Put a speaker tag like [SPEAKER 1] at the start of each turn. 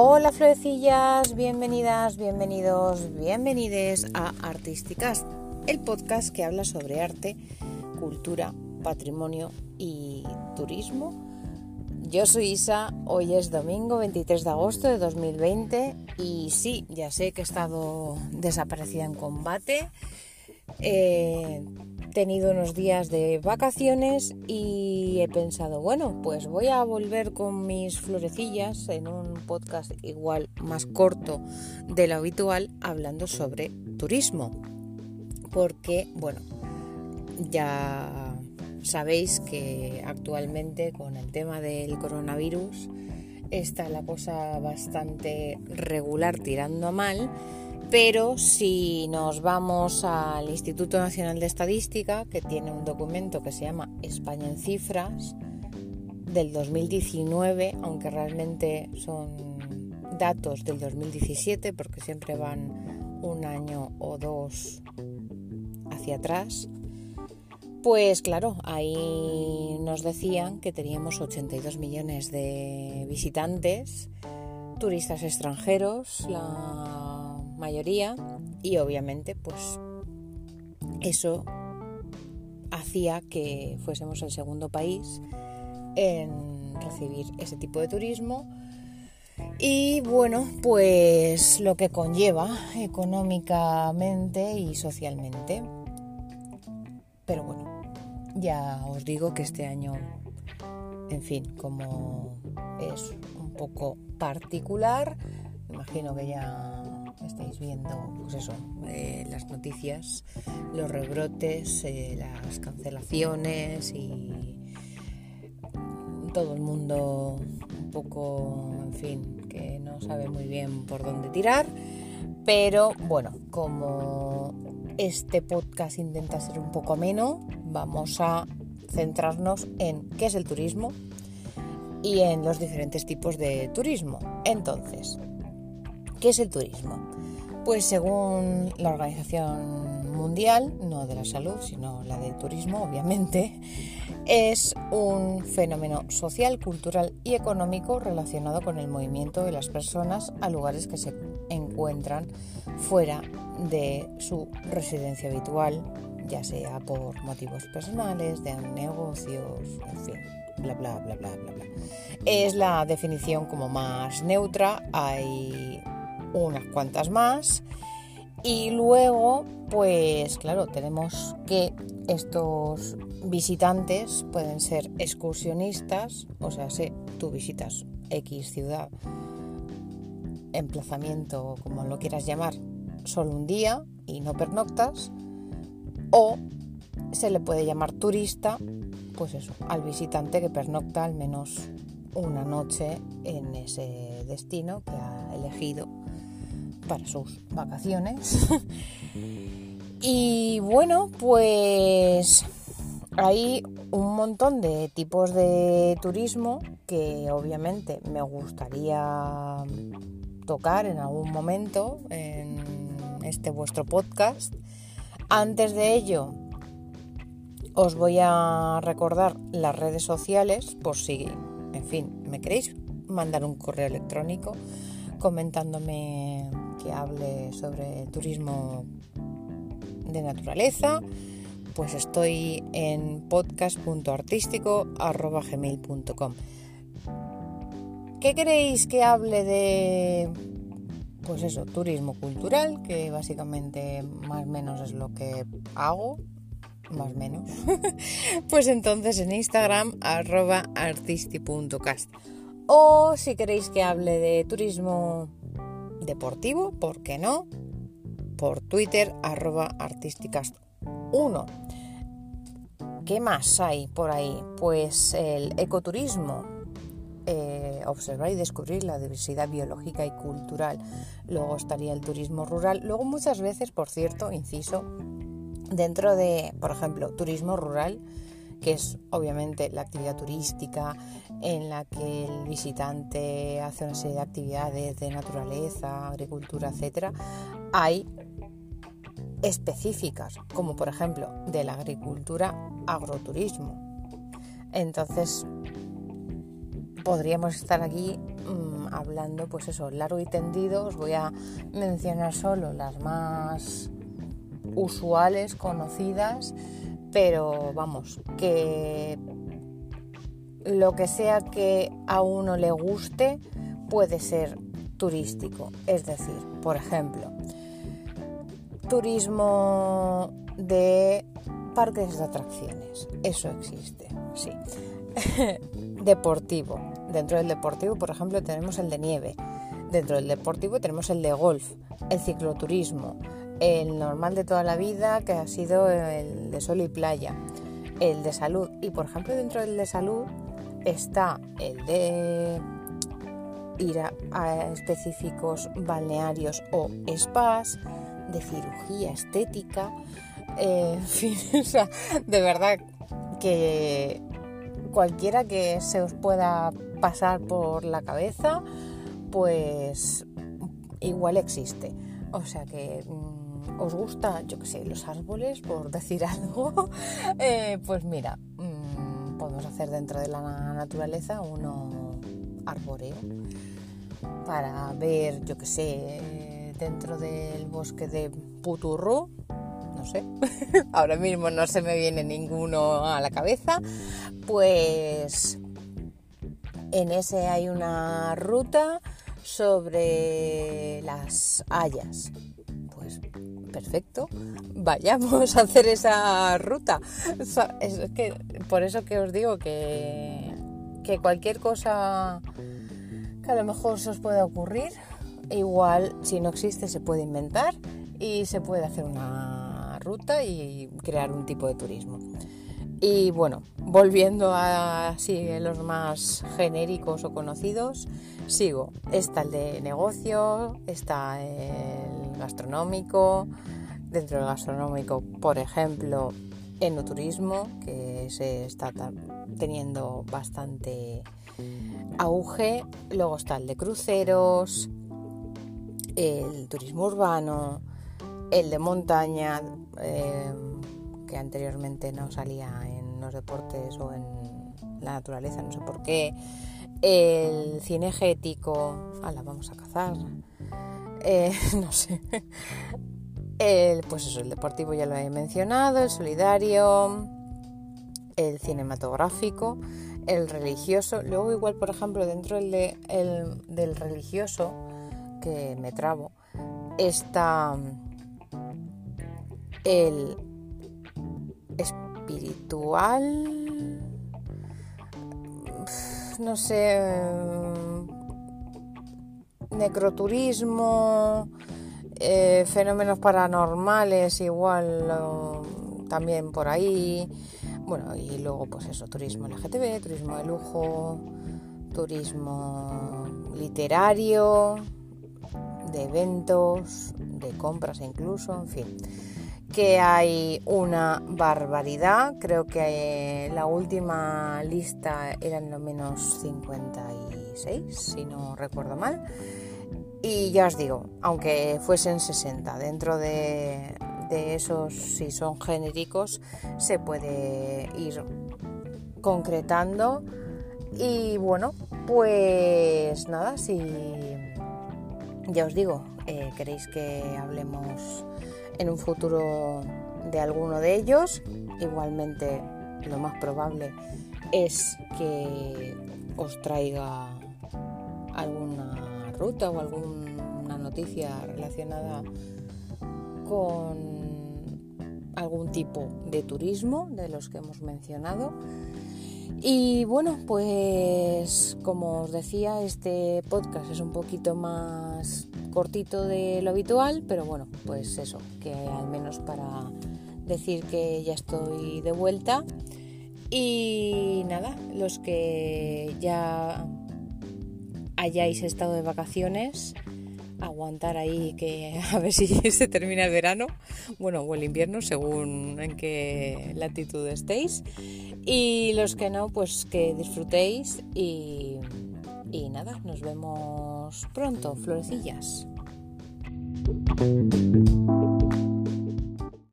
[SPEAKER 1] Hola florecillas, bienvenidas, bienvenidos, bienvenides a Artísticas, el podcast que habla sobre arte, cultura, patrimonio y turismo. Yo soy Isa, hoy es domingo 23 de agosto de 2020 y sí, ya sé que he estado desaparecida en combate. Eh, tenido unos días de vacaciones y he pensado, bueno, pues voy a volver con mis florecillas en un podcast igual más corto de lo habitual hablando sobre turismo. Porque, bueno, ya sabéis que actualmente con el tema del coronavirus está la cosa bastante regular tirando a mal pero si nos vamos al Instituto Nacional de Estadística, que tiene un documento que se llama España en cifras, del 2019, aunque realmente son datos del 2017, porque siempre van un año o dos hacia atrás, pues claro, ahí nos decían que teníamos 82 millones de visitantes, turistas extranjeros, la mayoría y obviamente pues eso hacía que fuésemos el segundo país en recibir ese tipo de turismo. Y bueno pues lo que conlleva económicamente y socialmente. Pero bueno ya os digo que este año en fin como es un poco particular imagino que ya estáis viendo, pues eso, eh, las noticias, los rebrotes, eh, las cancelaciones y todo el mundo un poco, en fin, que no sabe muy bien por dónde tirar. Pero bueno, como este podcast intenta ser un poco ameno, vamos a centrarnos en qué es el turismo y en los diferentes tipos de turismo. Entonces, ¿qué es el turismo? Pues según la Organización Mundial, no de la salud, sino la del turismo, obviamente, es un fenómeno social, cultural y económico relacionado con el movimiento de las personas a lugares que se encuentran fuera de su residencia habitual, ya sea por motivos personales, de negocios, en fin, bla bla bla bla bla. Es la definición como más neutra, hay unas cuantas más. Y luego, pues claro, tenemos que estos visitantes pueden ser excursionistas, o sea, si tú visitas X ciudad, emplazamiento, como lo quieras llamar, solo un día y no pernoctas, o se le puede llamar turista, pues eso, al visitante que pernocta al menos una noche en ese destino que ha elegido para sus vacaciones. y bueno, pues hay un montón de tipos de turismo que obviamente me gustaría tocar en algún momento en este vuestro podcast. Antes de ello, os voy a recordar las redes sociales por si, en fin, me queréis mandar un correo electrónico comentándome que hable sobre turismo de naturaleza, pues estoy en podcast.artístico.gmail.com. ¿Qué queréis que hable de, pues eso, turismo cultural, que básicamente más o menos es lo que hago, más o menos? pues entonces en Instagram arroba artisti.cast. O si queréis que hable de turismo deportivo, ¿por qué no? Por Twitter, arroba artísticas1. ¿Qué más hay por ahí? Pues el ecoturismo, eh, observar y descubrir la diversidad biológica y cultural. Luego estaría el turismo rural. Luego muchas veces, por cierto, inciso, dentro de, por ejemplo, turismo rural, que es obviamente la actividad turística en la que el visitante hace una serie de actividades de naturaleza, agricultura, etcétera, hay específicas, como por ejemplo de la agricultura, agroturismo. Entonces, podríamos estar aquí mm, hablando, pues eso, largo y tendido. Os voy a mencionar solo las más usuales, conocidas, pero vamos, que lo que sea que a uno le guste puede ser turístico. Es decir, por ejemplo, turismo de parques de atracciones. Eso existe, sí. deportivo. Dentro del deportivo, por ejemplo, tenemos el de nieve. Dentro del deportivo tenemos el de golf, el cicloturismo, el normal de toda la vida que ha sido el de sol y playa, el de salud. Y por ejemplo, dentro del de salud está el de ir a, específicos balnearios o spas, de cirugía estética, eh, en fin, o sea, de verdad que cualquiera que se os pueda pasar por la cabeza, pues igual existe. O sea que mm, os gusta, yo que sé, los árboles, por decir algo, eh, pues mira, mm, podemos hacer dentro de la naturaleza uno arbóreo para ver, yo que sé, dentro del bosque de Puturro, no sé, ahora mismo no se me viene ninguno a la cabeza, pues en ese hay una ruta sobre las hayas. Perfecto, vayamos a hacer esa ruta. Es que por eso que os digo que, que cualquier cosa que a lo mejor se os pueda ocurrir, igual si no existe se puede inventar y se puede hacer una ruta y crear un tipo de turismo. Y bueno, volviendo a los más genéricos o conocidos, sigo. Está el de negocio, está gastronómico, dentro del gastronómico, por ejemplo, enoturismo, que se está teniendo bastante auge. Luego está el de cruceros, el turismo urbano, el de montaña. Eh, que anteriormente no salía en los deportes o en la naturaleza, no sé por qué. El cinegético, la vamos a cazar. Eh, no sé. El, pues eso, el deportivo ya lo he mencionado, el solidario, el cinematográfico, el religioso. Luego igual, por ejemplo, dentro del, del religioso, que me trabo, está el espiritual, no sé, necroturismo, eh, fenómenos paranormales igual también por ahí. Bueno, y luego pues eso, turismo LGTB, turismo de lujo, turismo literario, de eventos, de compras incluso, en fin que hay una barbaridad. Creo que la última lista eran lo menos 56, si no recuerdo mal. Y ya os digo, aunque fuesen 60, dentro de, esos, si son genéricos, se puede ir concretando. Y bueno, pues nada, si ya os digo, eh, queréis que hablemos en un futuro de alguno de ellos. Igualmente lo más probable es que os traiga alguna ruta o alguna noticia relacionada con algún tipo de turismo de los que hemos mencionado. Y bueno, pues como os decía, este podcast es un poquito más cortito de lo habitual, pero bueno, pues eso, que al menos para decir que ya estoy de vuelta. Y nada, los que ya hayáis estado de vacaciones, aguantar ahí que a ver si se termina el verano, bueno, o el invierno, según en qué latitud estéis. Y los que no, pues que disfrutéis y y nada, nos vemos pronto, florecillas.